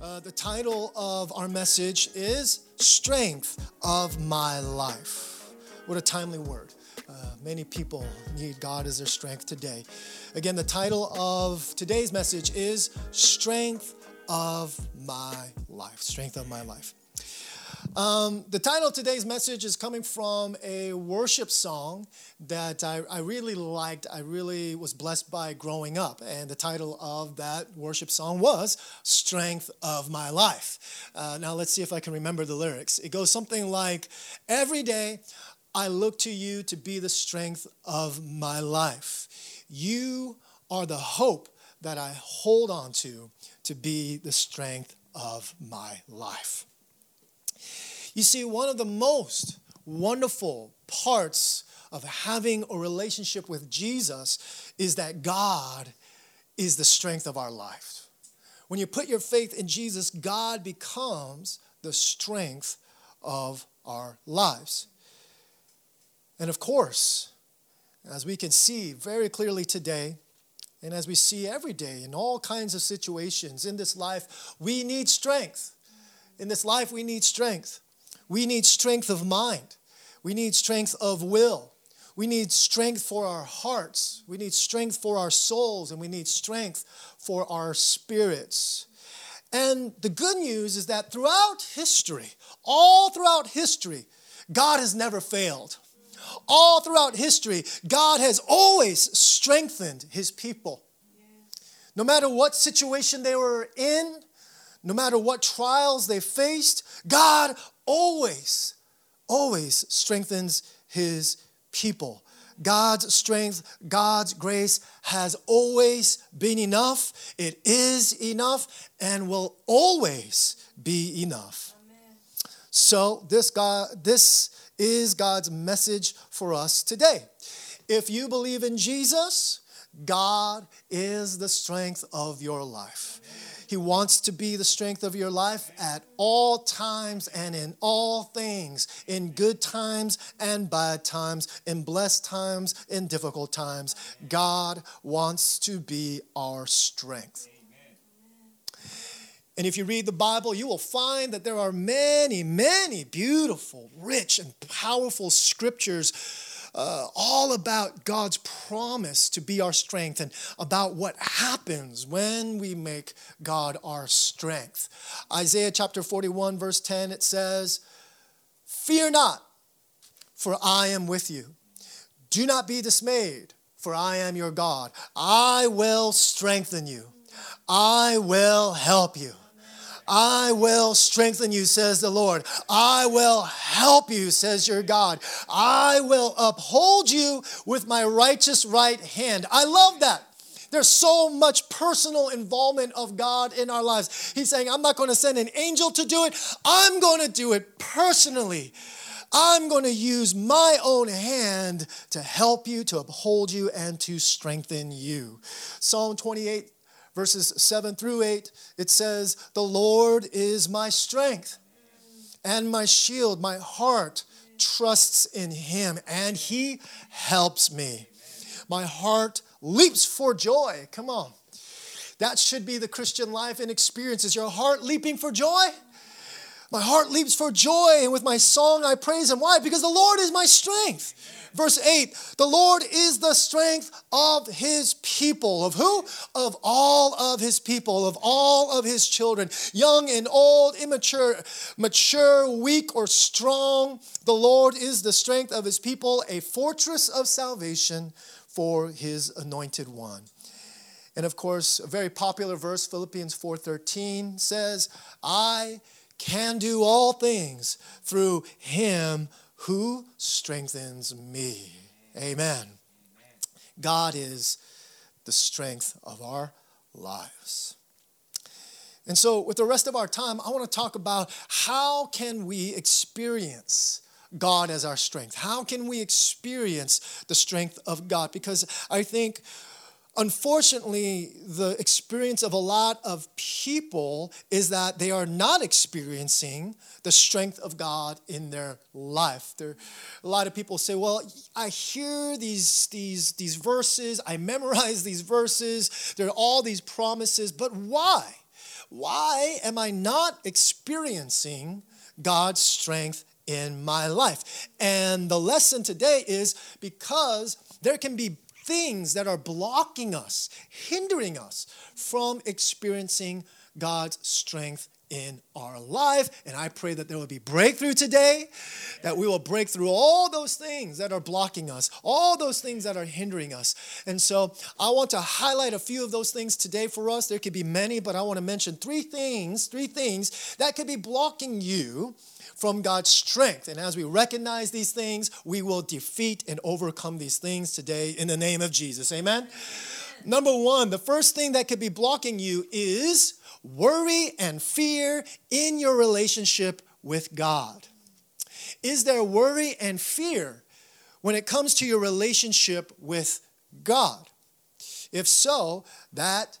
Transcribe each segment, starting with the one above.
Uh, the title of our message is Strength of My Life. What a timely word. Uh, many people need God as their strength today. Again, the title of today's message is Strength of My Life. Strength of My Life. Um, the title of today's message is coming from a worship song that I, I, really liked. I really was blessed by growing up. And the title of that worship song was Strength of My Life. Uh, now, let's see if I can remember the lyrics. It goes something like Every day I look to you to be the strength of my life. You are the hope that I hold on to to be the strength of my life. You see, one of the most wonderful parts of having a relationship with Jesus is that God is the strength of our life. When you put your faith in Jesus, God becomes the strength of our lives. And of course, as we can see very clearly today, and as we see every day in all kinds of situations in this life, we need strength. In this life, we need strength. We need strength of mind. We need strength of will. We need strength for our hearts. We need strength for our souls. And we need strength for our spirits. And the good news is that throughout history, all throughout history, God has never failed. All throughout history, God has always strengthened his people. No matter what situation they were in, no matter what trials they faced, God always, always strengthens his people. God's strength, God's grace has always been enough. It is enough and will always be enough. Amen. So this God this is God's message for us today. If you believe in Jesus, God is the strength of your life. He wants to be the strength of your life at all times and in all things, in good times and bad times, in blessed times, in difficult times. God wants to be our strength. And if you read the Bible, you will find that there are many, many beautiful, rich, and powerful scriptures uh, all about God's promise to be our strength and about what happens when we make God our strength. Isaiah chapter 41, verse 10, it says, Fear not, for I am with you. Do not be dismayed, for I am your God. I will strengthen you, I will help you. I will strengthen you, says the Lord. I will help you, says your God. I will uphold you with my righteous right hand. I love that. There's so much personal involvement of God in our lives. He's saying, I'm not going to send an angel to do it, I'm going to do it personally. I'm going to use my own hand to help you, to uphold you, and to strengthen you. Psalm 28 verses 7 through 8, it says, The Lord is my strength and my shield. My heart trusts in him, and he helps me. My heart leaps for joy. Come on. That should be the Christian life and experience. Is your heart leaping for joy? My heart leaps for joy, and with my song I praise him. Why? Because the Lord is my strength. Verse 8 The Lord is the strength of his people. Of who? Of all of his people, of all of his children, young and old, immature, mature, weak, or strong. The Lord is the strength of his people, a fortress of salvation for his anointed one. And of course, a very popular verse, Philippians 4:13 says, I can do all things through him who strengthens me. Amen. God is the strength of our lives. And so with the rest of our time, I want to talk about how can we experience God as our strength? How can we experience the strength of God? Because I think Unfortunately, the experience of a lot of people is that they are not experiencing the strength of God in their life. There, a lot of people say, "Well, I hear these these these verses, I memorize these verses. There are all these promises, but why? why am I not experiencing God's strength in my life? And the lesson today is because there can be things that are blocking us, hindering us from experiencing God's strength in our life. And I pray that there will be breakthrough today, that we will break through all those things that are blocking us, all those things that are hindering us. And so I want to highlight a few of those things today for us. There could be many, but I want to mention three things, three things that could be blocking you from God's strength. And as we recognize these things, we will defeat and overcome these things today in the name of Jesus. Amen. Number one, the first thing that could be blocking you is worry and fear in your relationship with God? Is there worry and fear when it comes to your relationship with God? If so, that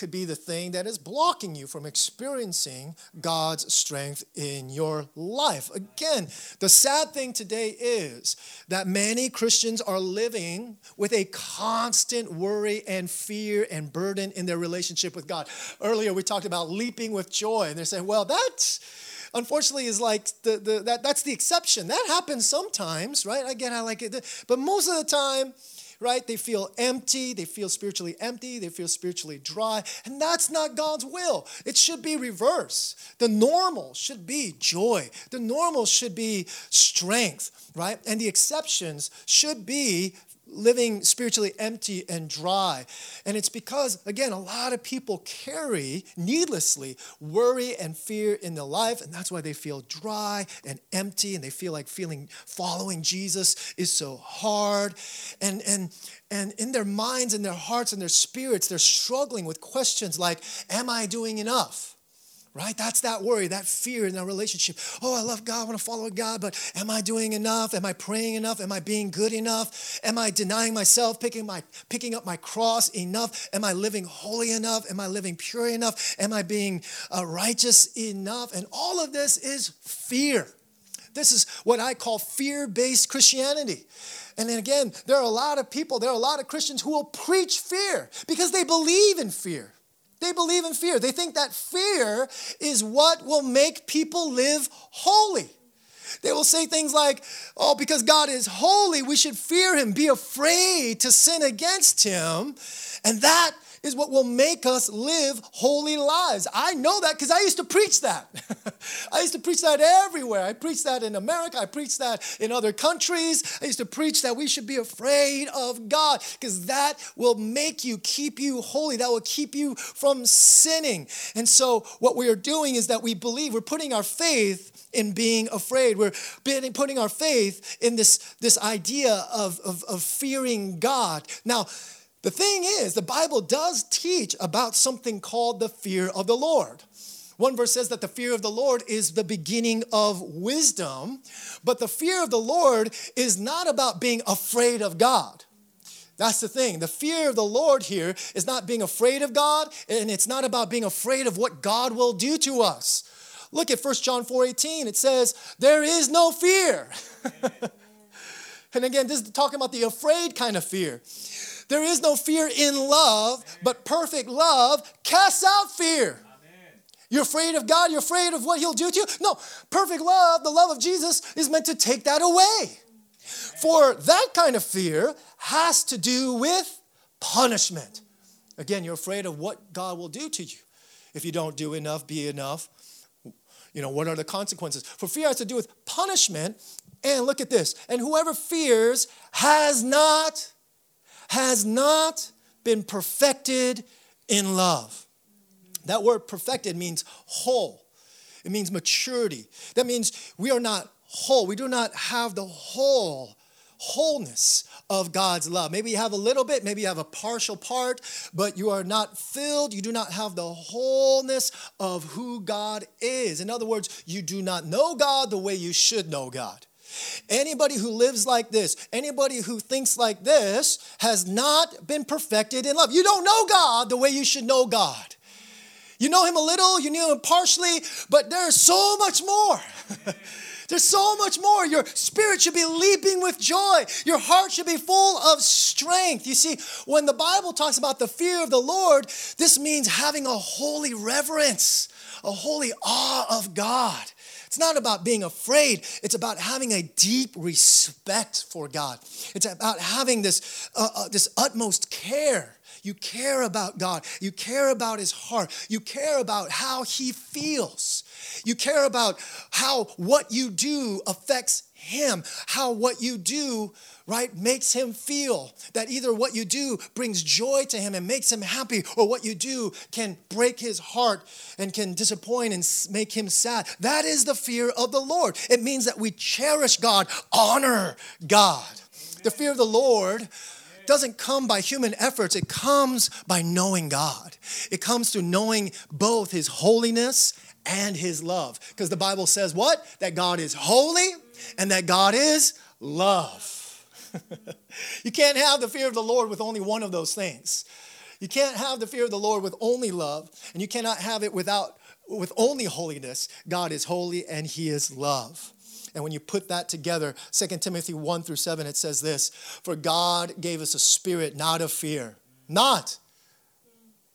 could be the thing that is blocking you from experiencing God's strength in your life. Again, the sad thing today is that many Christians are living with a constant worry and fear and burden in their relationship with God. Earlier, we talked about leaping with joy, and they're saying, well, that's unfortunately is like the, the that, that's the exception that happens sometimes right get i like it but most of the time right? They feel empty, they feel spiritually empty, they feel spiritually dry, and that's not God's will. It should be reverse. The normal should be joy, the normal should be strength, right? And the exceptions should be living spiritually empty and dry. And it's because, again, a lot of people carry needlessly worry and fear in their life, and that's why they feel dry and empty, and they feel like feeling following Jesus is so hard. And and and in their minds and their hearts and their spirits, they're struggling with questions like, Am I doing enough? Right? That's that worry, that fear in our relationship. Oh, I love God, I want to follow God, but am I doing enough? Am I praying enough? Am I being good enough? Am I denying myself, picking my picking up my cross enough? Am I living holy enough? Am I living pure enough? Am I being uh, righteous enough? And all of this is fear. This is what I call fear-based Christianity. And then again, there are a lot of people, there are a lot of Christians who will preach fear because they believe in fear. They believe in fear. They think that fear is what will make people live holy. They will say things like, oh, because God is holy, we should fear him, be afraid to sin against him. And that is what will make us live holy lives. I know that because I used to preach that. I used to preach that everywhere. I preached that in America, I preached that in other countries. I used to preach that we should be afraid of God because that will make you, keep you holy, that will keep you from sinning. And so, what we are doing is that we believe, we're putting our faith in being afraid. We're putting our faith in this, this idea of, of, of fearing God. Now, the thing is, the Bible does teach about something called the fear of the Lord. One verse says that the fear of the Lord is the beginning of wisdom, but the fear of the Lord is not about being afraid of God. That's the thing. The fear of the Lord here is not being afraid of God, and it's not about being afraid of what God will do to us. Look at 1 John 4:18. It says, "There is no fear." and again, this is talking about the afraid kind of fear. There is no fear in love, but perfect love casts out fear. You're afraid of God, you're afraid of what He'll do to you. No, perfect love, the love of Jesus, is meant to take that away. For that kind of fear has to do with punishment. Again, you're afraid of what God will do to you if you don't do enough, be enough. You know, what are the consequences? For fear has to do with punishment. And look at this. And whoever fears has not has not been perfected in love. That word perfected means whole, it means maturity. That means we are not whole, we do not have the whole wholeness of God's love. Maybe you have a little bit, maybe you have a partial part, but you are not filled. You do not have the wholeness of who God is. In other words, you do not know God the way you should know God. Anybody who lives like this, anybody who thinks like this, has not been perfected in love. You don't know God the way you should know God. You know Him a little, you know Him partially, but there's so much more. There's so much more. Your spirit should be leaping with joy. Your heart should be full of strength. You see, when the Bible talks about the fear of the Lord, this means having a holy reverence, a holy awe of God. It's not about being afraid, it's about having a deep respect for God. It's about having this, uh, uh, this utmost care. You care about God. You care about his heart. You care about how he feels. You care about how what you do affects him, how what you do, right, makes him feel. That either what you do brings joy to him and makes him happy, or what you do can break his heart and can disappoint and make him sad. That is the fear of the Lord. It means that we cherish God, honor God. The fear of the Lord doesn't come by human efforts, it comes by knowing God. It comes through knowing both His holiness and His love. Because the Bible says what? That God is holy and that God is love. you can't have the fear of the Lord with only one of those things. You can't have the fear of the Lord with only love, and you cannot have it without with only holiness. God is holy and he is love. And when you put that together, 2 Timothy 1 through 7, it says this For God gave us a spirit not of fear, not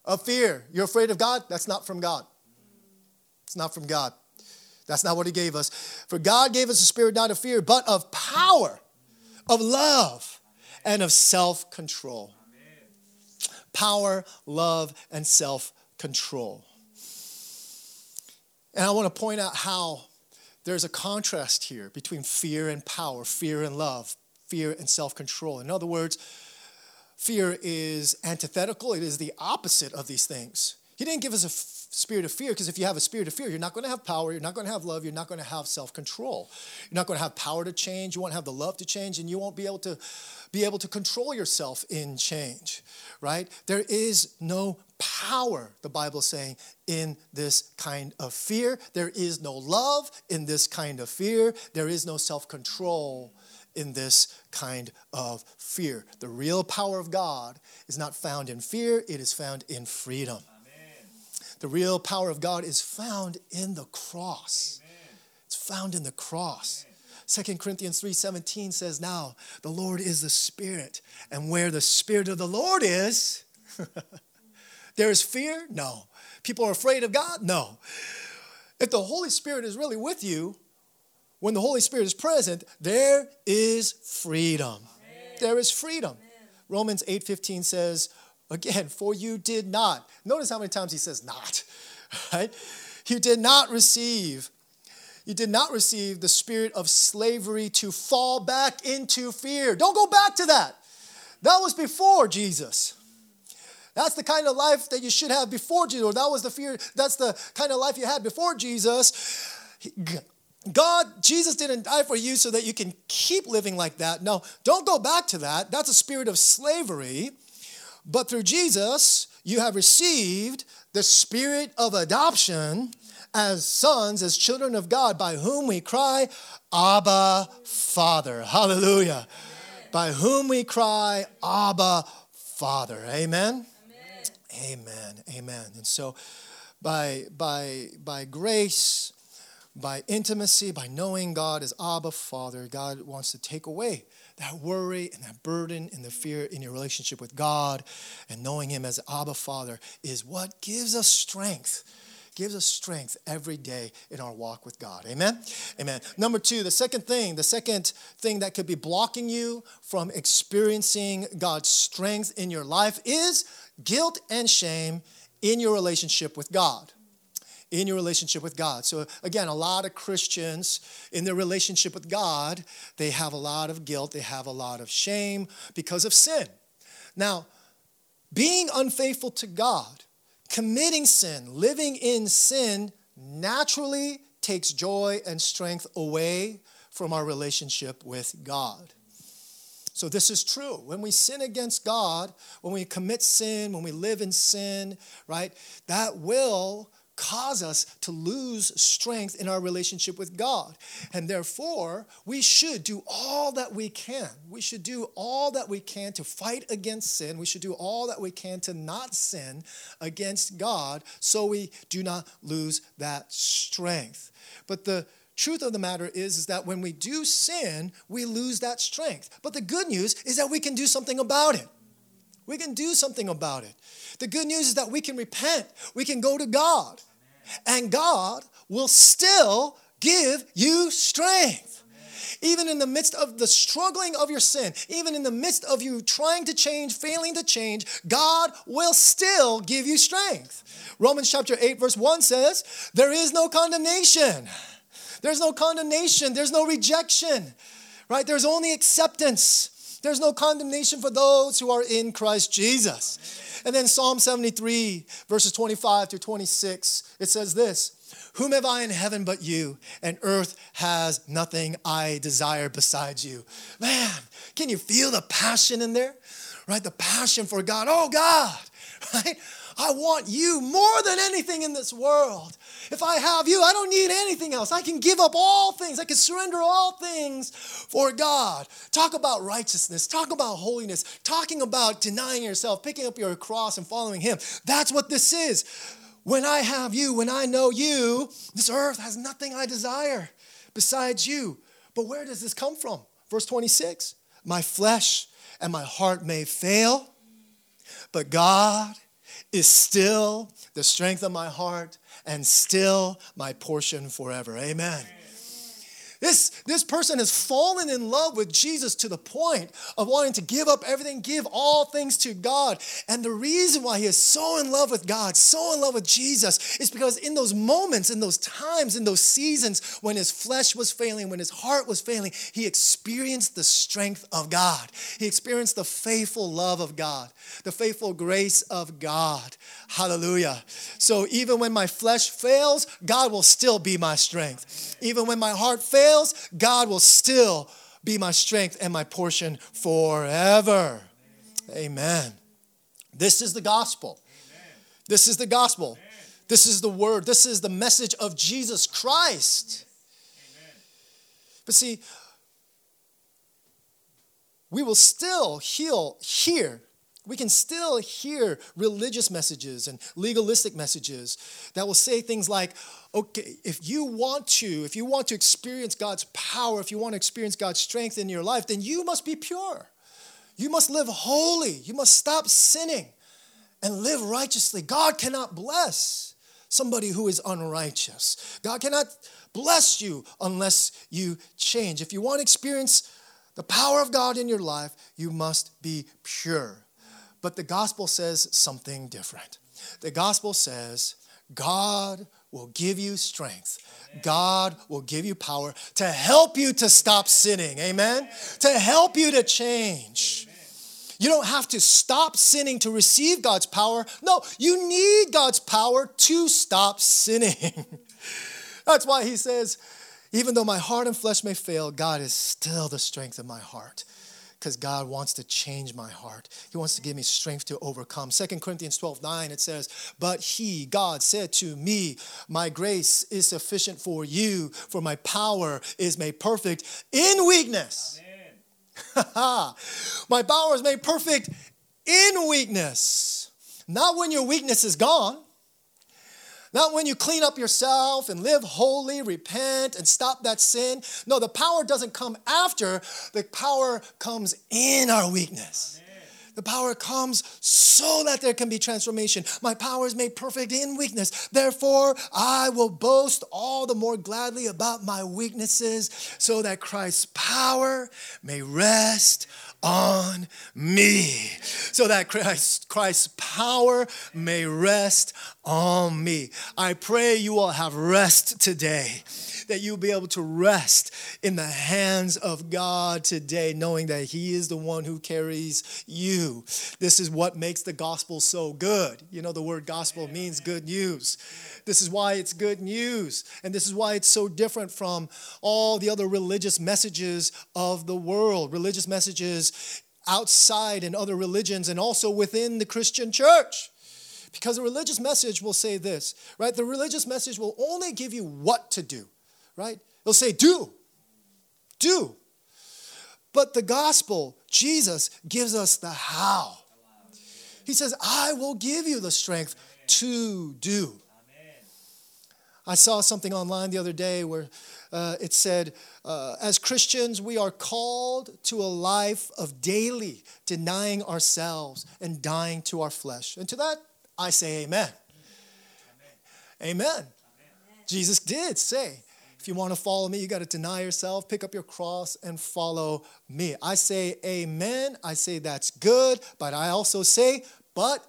of fear. You're afraid of God? That's not from God. It's not from God. That's not what He gave us. For God gave us a spirit not of fear, but of power, of love, and of self control. Power, love, and self control. And I want to point out how there's a contrast here between fear and power, fear and love, fear and self control. In other words, fear is antithetical, it is the opposite of these things. He didn't give us a spirit of fear because if you have a spirit of fear, you're not going to have power, you're not going to have love, you're not going to have self control. You're not going to have power to change, you won't have the love to change, and you won't be able to be able to control yourself in change, right? There is no power, the Bible is saying, in this kind of fear. There is no love in this kind of fear. There is no self control in this kind of fear. The real power of God is not found in fear, it is found in freedom. The real power of God is found in the cross. Amen. It's found in the cross. Second 2 Corinthians 3:17 says, "Now the Lord is the Spirit, and where the Spirit of the Lord is, there is fear? No. People are afraid of God? No. If the Holy Spirit is really with you, when the Holy Spirit is present, there is freedom. Amen. There is freedom. Amen. Romans 8:15 says, again, for you did not. Notice how many times he says not, right? You did not receive you did not receive the spirit of slavery to fall back into fear. Don't go back to that. That was before Jesus. That's the kind of life that you should have before Jesus, or that was the fear, that's the kind of life you had before Jesus. God, Jesus didn't die for you so that you can keep living like that. No, don't go back to that. That's a spirit of slavery. But through Jesus, you have received the spirit of adoption as sons, as children of God, by whom we cry, Abba, Father. Hallelujah. Amen. By whom we cry, Abba, Father. Amen. Amen. Amen. And so by by by grace, by intimacy, by knowing God as Abba Father, God wants to take away that worry and that burden and the fear in your relationship with God and knowing Him as Abba Father is what gives us strength. Gives us strength every day in our walk with God. Amen? Amen. Number two, the second thing, the second thing that could be blocking you from experiencing God's strength in your life is guilt and shame in your relationship with God. In your relationship with God. So, again, a lot of Christians in their relationship with God, they have a lot of guilt, they have a lot of shame because of sin. Now, being unfaithful to God, committing sin, living in sin, naturally takes joy and strength away from our relationship with God. So, this is true. When we sin against God, when we commit sin, when we live in sin, right, that will cause us to lose strength in our relationship with God. And therefore, we should do all that we can. We should do all that we can to fight against sin. We should do all that we can to not sin against God so we do not lose that strength. But the truth of the matter is, is that when we do sin, we lose that strength. But the good news is that we can do something about it. We can do something about it. The good news is that we can repent, we can go to God, and God will still give you strength. Even in the midst of the struggling of your sin, even in the midst of you trying to change, failing to change, God will still give you strength. Romans chapter 8, verse 1 says, There is no condemnation. There's no condemnation. There's no rejection, right? There's only acceptance. There's no condemnation for those who are in Christ Jesus. And then Psalm 73, verses 25 through 26, it says this whom have I in heaven but you? And earth has nothing I desire besides you. Man, can you feel the passion in there? Right? The passion for God. Oh, God, right? I want you more than anything in this world. If I have you, I don't need anything else. I can give up all things. I can surrender all things for God. Talk about righteousness. Talk about holiness. Talking about denying yourself, picking up your cross and following Him. That's what this is. When I have you, when I know you, this earth has nothing I desire besides you. But where does this come from? Verse 26 My flesh and my heart may fail, but God is still the strength of my heart and still my portion forever. Amen. This, this person has fallen in love with Jesus to the point of wanting to give up everything, give all things to God. And the reason why he is so in love with God, so in love with Jesus, is because in those moments, in those times, in those seasons when his flesh was failing, when his heart was failing, he experienced the strength of God. He experienced the faithful love of God, the faithful grace of God. Hallelujah. So even when my flesh fails, God will still be my strength. Even when my heart fails, fails, God will still be my strength and my portion forever. Amen. This is the gospel. This is the gospel. This is the word. This is the message of Jesus Christ. But see, we will still heal here we can still hear religious messages and legalistic messages that will say things like, okay, if you want to, if you want to experience God's power, if you want to experience God's strength in your life, then you must be pure. You must live holy. You must stop sinning and live righteously. God cannot bless somebody who is unrighteous. God cannot bless you unless you change. If you want to experience the power of God in your life, you must be pure. But the gospel says something different. The gospel says, God will give you strength. God will give you power to help you to stop sinning. Amen? To help you to change. You don't have to stop sinning to receive God's power. No, you need God's power to stop sinning. That's why he says, even though my heart and flesh may fail, God is still the strength of my heart because God wants to change my heart. He wants to give me strength to overcome. 2 Corinthians 12 9, it says, But He, God, said to me, My grace is sufficient for you, for my power is made perfect in weakness. my power is made perfect in weakness. Not when your weakness is gone. Not when you clean up yourself and live holy, repent, and stop that sin. No, the power doesn't come after, the power comes in our weakness. The power comes so that there can be transformation. My power is made perfect in weakness. Therefore, I will boast all the more gladly about my weaknesses so that Christ's power may rest on me so that Christ, Christ's power may rest on me. I pray you will have rest today, that you'll be able to rest in the hands of God today, knowing that He is the one who carries you. This is what makes the gospel so good. You know, the word gospel means good news. This is why it's good news. And this is why it's so different from all the other religious messages of the world, religious messages outside in other religions and also within the Christian church. Because the religious message will say this, right? The religious message will only give you what to do, right? It'll say, do, do. But the gospel, Jesus gives us the how. He says, I will give you the strength to do. I saw something online the other day where uh, it said, uh, as Christians, we are called to a life of daily denying ourselves and dying to our flesh. And to that, I say amen. Amen. amen. Jesus did say, if you want to follow me, you got to deny yourself, pick up your cross, and follow me. I say amen. I say that's good, but I also say, but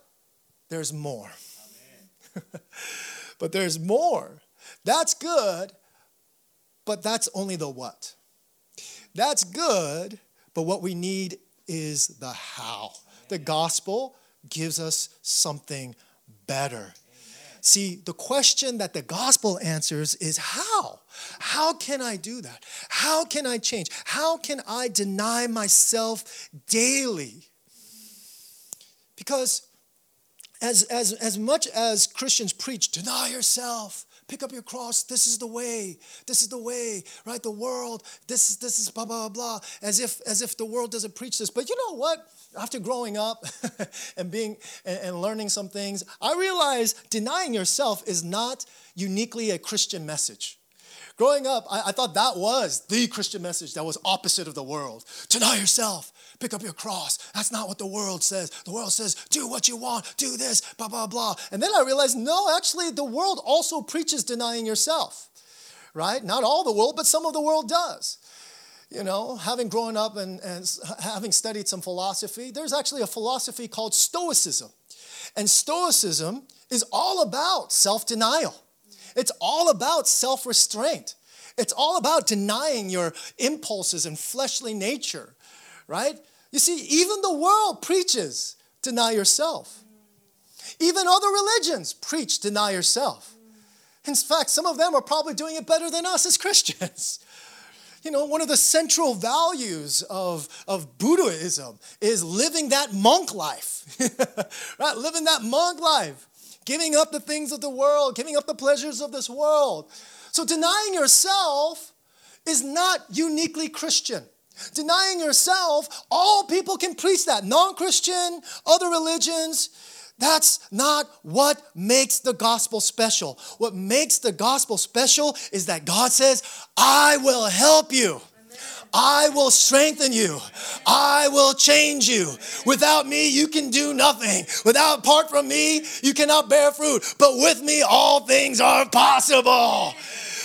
there's more. but there's more. That's good, but that's only the what. That's good, but what we need is the how. The gospel gives us something better. See, the question that the gospel answers is how? How can I do that? How can I change? How can I deny myself daily? Because as, as, as much as Christians preach, deny yourself, pick up your cross, this is the way, this is the way, right? The world, this is this is blah blah blah, as if as if the world doesn't preach this. But you know what? After growing up and being and, and learning some things, I realize denying yourself is not uniquely a Christian message. Growing up, I, I, thought that was the Christian message that was opposite of the world. Deny yourself, pick up your cross. That's not what the world says. The world says, do what you want, do this, blah, blah, blah. And then I realized, no, actually, the world also preaches denying yourself, right? Not all the world, but some of the world does. You know, having grown up and, and having studied some philosophy, there's actually a philosophy called Stoicism. And Stoicism is all about self denial, it's all about self restraint. It's all about denying your impulses and fleshly nature right? You see, even the world preaches deny yourself. Even other religions preach deny yourself. In fact, some of them are probably doing it better than us as Christians. You know, one of the central values of, of Buddhism is living that monk life, right? Living that monk life, giving up the things of the world, giving up the pleasures of this world. So denying yourself is not uniquely Christian. Denying yourself, all people can preach that. Non Christian, other religions. That's not what makes the gospel special. What makes the gospel special is that God says, I will help you. I will strengthen you. I will change you. Without me, you can do nothing. Without part from me, you cannot bear fruit. But with me, all things are possible.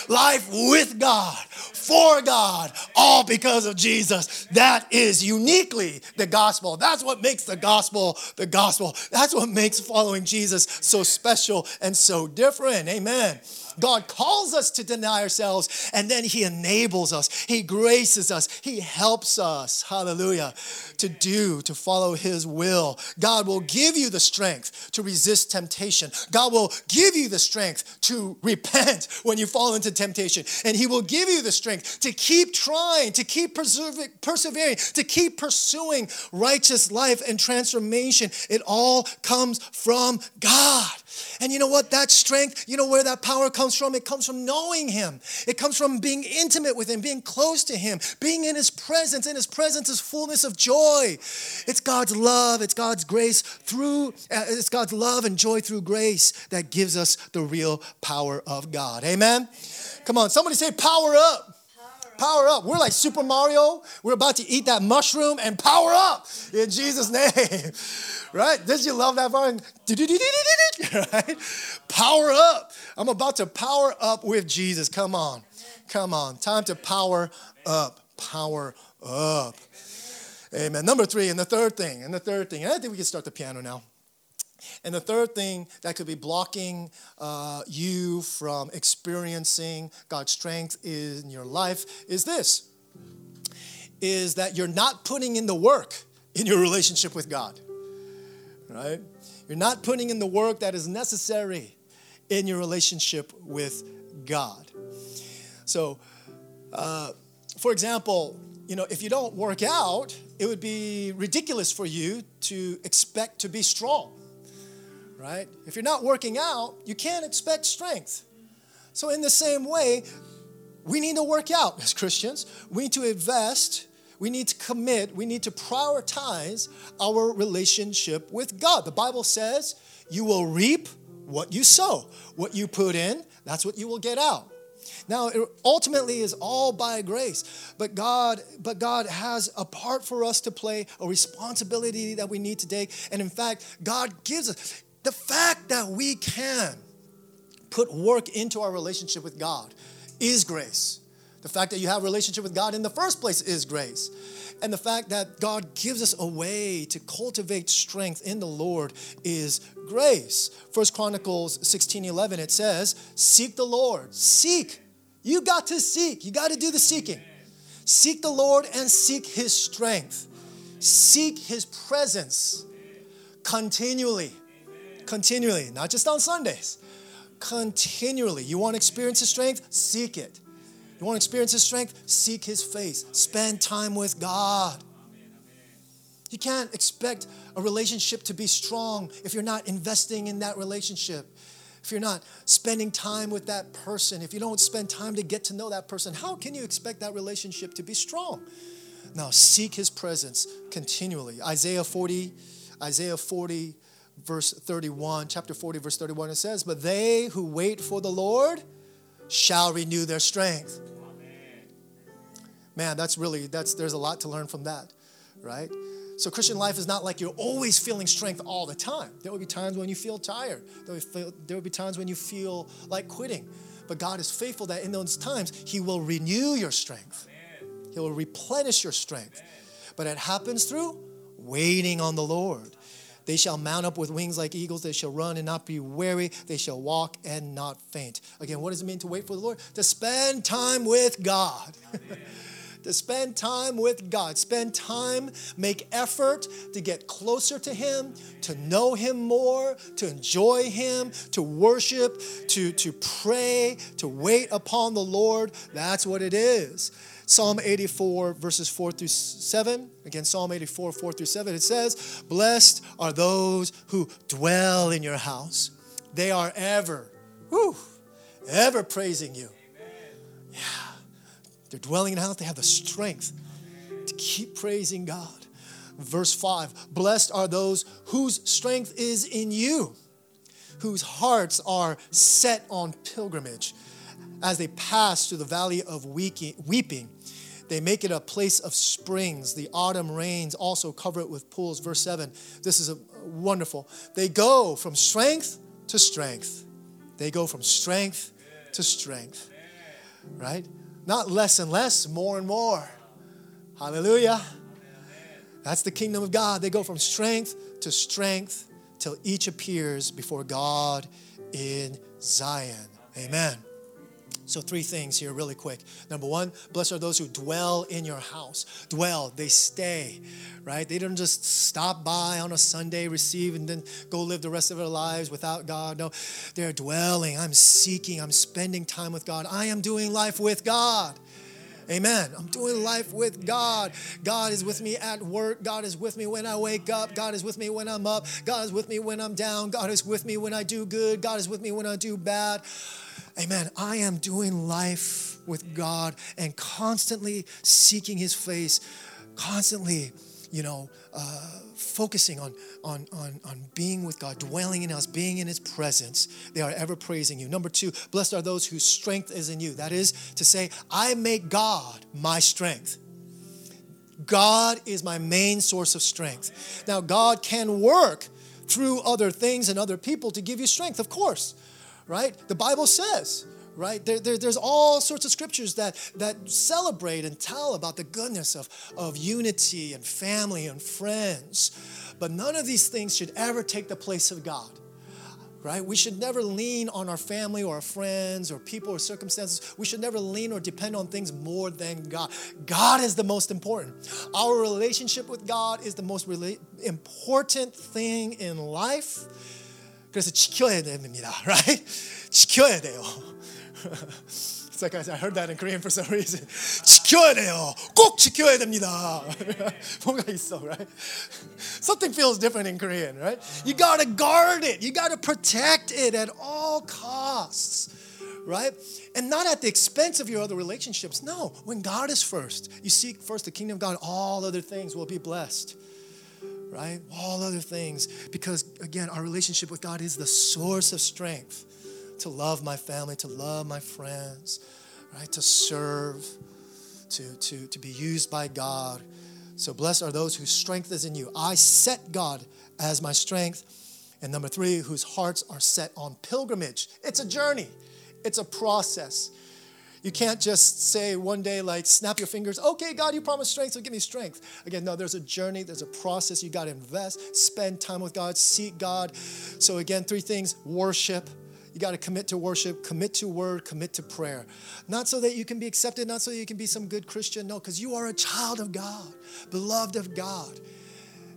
Life with God for God, all because of Jesus. That is uniquely the gospel. That's what makes the gospel the gospel. That's what makes following Jesus so special and so different. Amen. God calls us to deny ourselves and then He enables us. He graces us. He helps us, hallelujah, to do, to follow His will. God will give you the strength to resist temptation. God will give you the strength to repent when you fall into temptation. And He will give you the strength to keep trying, to keep persevering, to keep pursuing righteous life and transformation. It all comes from God. And you know what? That strength, you know where that power comes from? It comes from knowing Him. It comes from being intimate with Him, being close to Him, being in His presence. In His presence is fullness of joy. It's God's love, it's God's grace through, uh, it's God's love and joy through grace that gives us the real power of God. Amen? Come on, somebody say, Power up. Power up. We're like Super Mario. We're about to eat that mushroom and power up in Jesus' name. Right? Did you love that part? Right? Power up. I'm about to power up with Jesus. Come on. Come on. Time to power up. Power up. Amen. Number three, and the third thing, and the third thing, and I think we can start the piano now. And the third thing that could be blocking uh, you from experiencing God's strength in your life is this is that you're not putting in the work in your relationship with God. Right? You're not putting in the work that is necessary in your relationship with God. So, uh, for example, you know, if you don't work out, it would be ridiculous for you to expect to be strong right? If you're not working out, you can't expect strength. So, in the same way, we need to work out as Christians. We need to invest, we need to commit, we need to prioritize our relationship with God. The Bible says, You will reap what you sow. What you put in, that's what you will get out. Now, it ultimately is all by grace, but God, but God has a part for us to play, a responsibility that we need to take. And in fact, God gives us the fact that we can put work into our relationship with God is grace. The fact that you have a relationship with God in the first place is grace. And the fact that God gives us a way to cultivate strength in the Lord is grace. First Chronicles 16 11, it says, Seek the Lord. Seek. You got to seek. You got to do the seeking. Seek the Lord and seek his strength. Seek his presence continually. Continually, not just on Sundays. Continually. You want to experience his strength? Seek it. You want to experience His strength? Seek His face. Spend time with God. You can't expect a relationship to be strong if you're not investing in that relationship. If you're not spending time with that person, if you don't spend time to get to know that person, how can you expect that relationship to be strong? Now, seek his presence continually. Isaiah 40, Isaiah 40, verse 31, chapter 40, verse 31, it says, But they who wait for the Lord shall renew their strength Amen. man, that's really, that's, there's a lot to learn from that, right? So Christian life is not like you're always feeling strength all the time. There will be times when you feel tired. There will, feel, there will be times when you feel like quitting. But God is faithful that in those times, He will renew your strength. He will replenish your strength. But it happens through waiting on the Lord. They shall mount up with wings like eagles. They shall run and not be weary. They shall walk and not faint. Again, what does it mean to wait for the Lord? To spend time with God. to spend time with God. Spend time, make effort to get closer to Him, to know Him more, to enjoy Him, to worship, to, to pray, to wait upon the Lord. That's what it is. Psalm 84, verses 4 through 7. Again, Psalm 84, 4 through 7. It says, Blessed are those who dwell in your house. They are ever, whew, ever praising you. Yeah. They're dwelling in house, they have the strength to keep praising God. Verse 5 Blessed are those whose strength is in you, whose hearts are set on pilgrimage. As they pass through the valley of weeping, they make it a place of springs. The autumn rains also cover it with pools. Verse 7 this is a, wonderful. They go from strength to strength. They go from strength to strength. Right? Not less and less, more and more. Hallelujah. That's the kingdom of God. They go from strength to strength till each appears before God in Zion. Amen. So, three things here, really quick. Number one, blessed are those who dwell in your house. Dwell, they stay, right? They don't just stop by on a Sunday, receive, and then go live the rest of their lives without God. No, they're dwelling. I'm seeking, I'm spending time with God. I am doing life with God. Amen. I'm doing life with God. God is with me at work. God is with me when I wake up. God is with me when I'm up. God is with me when I'm down. God is with me when I do good. God is with me when I do bad. Amen. I am doing life with God and constantly seeking His face, constantly, you know, uh, focusing on, on, on, on being with God, dwelling in us, being in His presence. They are ever praising you. Number two, blessed are those whose strength is in you. That is to say, I make God my strength. God is my main source of strength. Now, God can work through other things and other people to give you strength, of course right? The Bible says, right? There, there, there's all sorts of scriptures that, that celebrate and tell about the goodness of, of unity and family and friends. But none of these things should ever take the place of God. Right? We should never lean on our family or our friends or people or circumstances. We should never lean or depend on things more than God. God is the most important. Our relationship with God is the most rela- important thing in life 그래서 지켜야 됩니다. Right? 지켜야 돼요. It's like I heard that in Korean for some reason. 지켜야 돼요. 꼭 지켜야 됩니다. 뭔가 있어, right? Something feels different in Korean, right? You gotta guard it. You gotta protect it at all costs, right? And not at the expense of your other relationships. No, when God is first, you seek first the kingdom of God, all other things will be blessed right? All other things. Because again, our relationship with God is the source of strength to love my family, to love my friends, right? To serve, to, to, to be used by God. So blessed are those whose strength is in you. I set God as my strength. And number three, whose hearts are set on pilgrimage. It's a journey, it's a process. You can't just say one day, like, snap your fingers, okay, God, you promised strength, so give me strength. Again, no, there's a journey, there's a process. You got to invest, spend time with God, seek God. So, again, three things worship. You got to commit to worship, commit to word, commit to prayer. Not so that you can be accepted, not so that you can be some good Christian. No, because you are a child of God, beloved of God.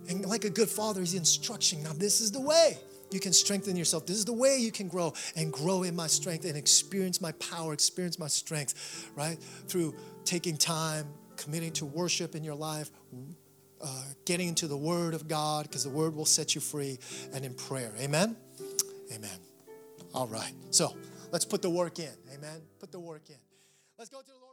And like a good father, he's instruction. Now, this is the way you can strengthen yourself. This is the way you can grow and grow in my strength and experience my power, experience my strength, right? Through taking time, committing to worship in your life, uh, getting into the Word of God, because the Word will set you free, and in prayer. Amen? Amen. All right. So let's put the work in. Amen. Put the work in. Let's go to the.